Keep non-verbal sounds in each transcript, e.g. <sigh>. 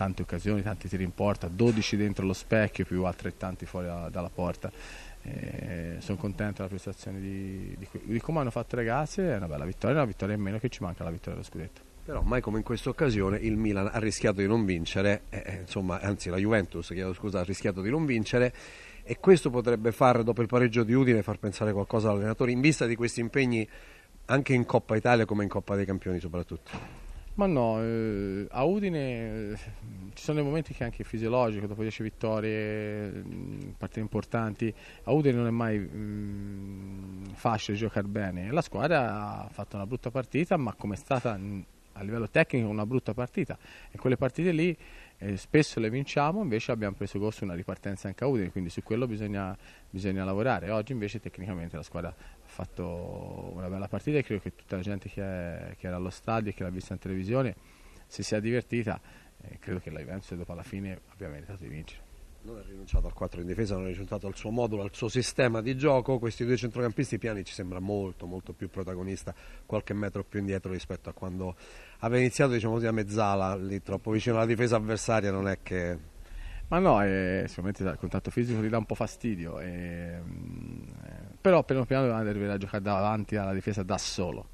tante occasioni, tanti tiri in porta, 12 dentro lo specchio più altrettanti fuori da, dalla porta. Eh, sono contento della prestazione di, di, di, come hanno fatto i ragazzi, è una bella vittoria, una vittoria in meno che ci manca la vittoria dello scudetto. Però mai come in questa occasione il Milan ha rischiato di non vincere, eh, eh insomma, anzi la Juventus chiedo scusa, ha rischiato di non vincere e questo potrebbe far, dopo il pareggio di Udine, far pensare qualcosa all'allenatore in vista di questi impegni anche in Coppa Italia come in Coppa dei Campioni soprattutto. Ma no, eh, a Udine eh, ci sono dei momenti che è anche fisiologico, dopo 10 vittorie, mh, partite importanti, a Udine non è mai mh, facile giocare bene. La squadra ha fatto una brutta partita, ma come è stata mh, a livello tecnico una brutta partita e quelle partite lì eh, spesso le vinciamo, invece abbiamo preso gosto una ripartenza anche a Udine, quindi su quello bisogna, bisogna lavorare. Oggi invece tecnicamente la squadra fatto una bella partita e credo che tutta la gente che, è, che era allo stadio e che l'ha vista in televisione si sia divertita. Eh, credo che la Juventus dopo alla fine abbia meritato di vincere non è rinunciato al 4 in difesa, non è rinunciato al suo modulo, al suo sistema di gioco. Questi due centrocampisti, Piani ci sembra molto, molto più protagonista, qualche metro più indietro rispetto a quando aveva iniziato, diciamo così, a mezzala, lì troppo vicino alla difesa avversaria, non è che... Ma no, eh, sicuramente il contatto fisico gli dà un po' fastidio, eh, però piano piano deve arrivare a giocare davanti alla difesa da solo.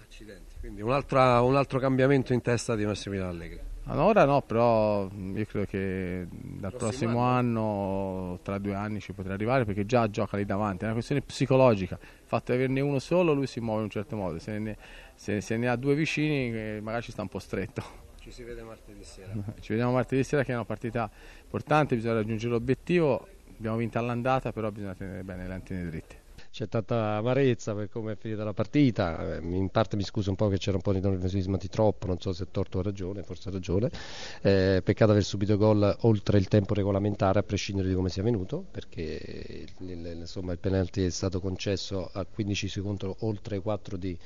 Accidenti, quindi un altro, un altro cambiamento in testa di Massimiliano Allegri. Ora no, però io credo che dal prossimo, prossimo anno. anno, tra due anni ci potrà arrivare perché già gioca lì davanti, è una questione psicologica, il fatto di averne uno solo lui si muove in un certo modo, se ne, se, se ne ha due vicini eh, magari ci sta un po' stretto. <laughs> Ci si vede martedì sera. Ci vediamo martedì sera che è una partita importante, bisogna raggiungere l'obiettivo, abbiamo vinto all'andata però bisogna tenere bene le antenne dritte c'è tanta amarezza per come è finita la partita, eh, in parte mi scuso un po' che c'era un po' di nervosismo di troppo, non so se è torto o ragione, forse ha ragione, eh, peccato aver subito gol oltre il tempo regolamentare a prescindere di come sia venuto, perché insomma, il penalty è stato concesso a 15 secondi oltre 4 di,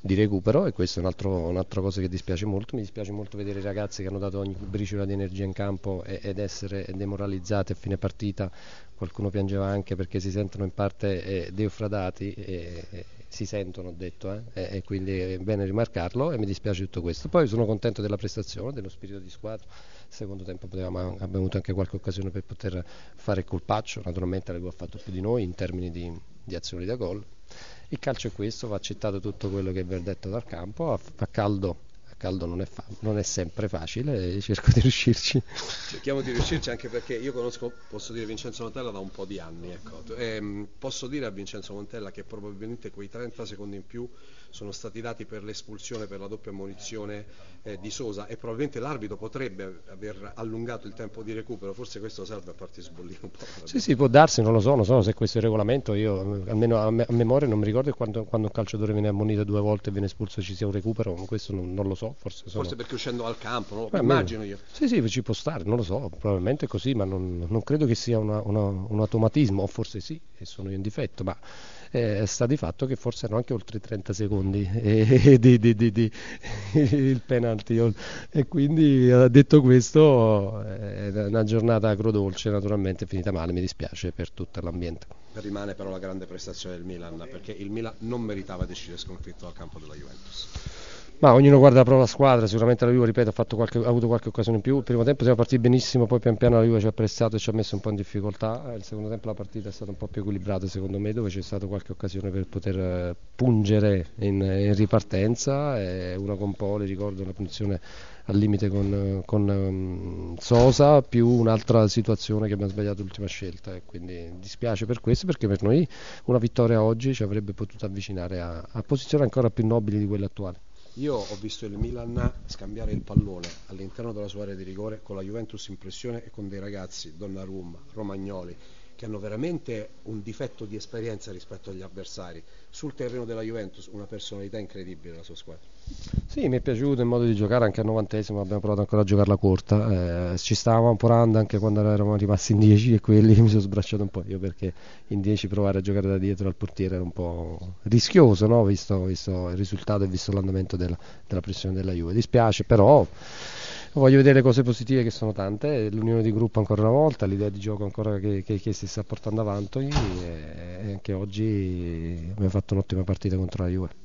di recupero e questo è un altro, un'altra cosa che dispiace molto, mi dispiace molto vedere i ragazzi che hanno dato ogni briciola di energia in campo ed essere demoralizzati a fine partita. Qualcuno piangeva anche perché si sentono in parte eh, defradati e, si sentono ho detto eh, e, e, quindi è bene rimarcarlo e mi dispiace tutto questo. Poi sono contento della prestazione dello spirito di squadra. Secondo tempo potevamo, abbiamo avuto anche qualche occasione per poter fare il colpaccio naturalmente ha fatto più di noi in termini di, di azioni da gol. Il calcio è questo va accettato tutto quello che è verdetto dal campo a, a caldo caldo non è, fa- non è sempre facile e cerco di riuscirci. Cerchiamo di riuscirci anche perché io conosco, posso dire, Vincenzo Montella da un po' di anni. Ecco. E, ehm, posso dire a Vincenzo Montella che probabilmente quei 30 secondi in più sono stati dati per l'espulsione per la doppia munizione eh, di Sosa e probabilmente l'arbitro potrebbe aver allungato il tempo di recupero, forse questo serve a farti sbollire un po'. Sì, sì, può darsi, non lo so, non so se questo è il regolamento, io almeno a, me- a memoria non mi ricordo quando, quando, un calciatore viene ammonito due volte e viene espulso ci sia un recupero, questo non, non lo so, forse, sono... forse perché uscendo al campo, non lo immagino io. Sì, sì, ci può stare, non lo so, probabilmente è così, ma non, non credo che sia una, una, un automatismo, o forse sì, e sono io in difetto, ma eh, sta di fatto che forse erano anche oltre i 30 secondi eh, <laughs> di, di, di, di, <laughs> il penalty. E quindi eh, detto questo è una giornata agrodolce naturalmente finita male mi dispiace per tutto l'ambiente. Rimane però la grande prestazione del Milan perché il Milan non meritava di uscire sconfitto dal campo della Juventus ma ognuno guarda la propria squadra, sicuramente la Juve, ripeto, ha, qualche, ha, avuto qualche occasione in più. Il primo tempo siamo partiti benissimo, poi pian piano la Juve ci ha pressato e ci ha messo un po' in difficoltà. Il secondo tempo la partita è stata un po' più equilibrata secondo me, dove c'è stata qualche occasione per poter eh, pungere in, in ripartenza. E una con Poli, ricordo una punizione al limite con, con um, Sosa, più un'altra situazione che abbiamo sbagliato l'ultima scelta. E quindi dispiace per questo, perché per noi una vittoria oggi ci avrebbe potuto avvicinare a, a posizioni ancora più nobili di quelle attuali. Io ho visto il Milan scambiare il pallone all'interno della sua area di rigore con la Juventus in pressione e con dei ragazzi, Donnarumma, Romagnoli, che hanno veramente un difetto di esperienza rispetto agli avversari. Sul terreno della Juventus una personalità incredibile la sua squadra. Sì, mi è piaciuto il modo di giocare anche al novantesimo, abbiamo provato ancora a giocarla corta, eh, ci stavamo amporando anche quando eravamo rimasti in 10 e quelli <laughs> mi sono sbracciato un po' io perché in 10 provare a giocare da dietro al portiere era un po' rischioso, no? visto, visto, il risultato e visto l'andamento della, della pressione della Juve. Dispiace però voglio vedere cose positive che sono tante, l'unione di gruppo ancora una volta, l'idea di gioco ancora che, che, che si sta portando avanti e anche oggi abbiamo fatto un'ottima partita contro la Juve.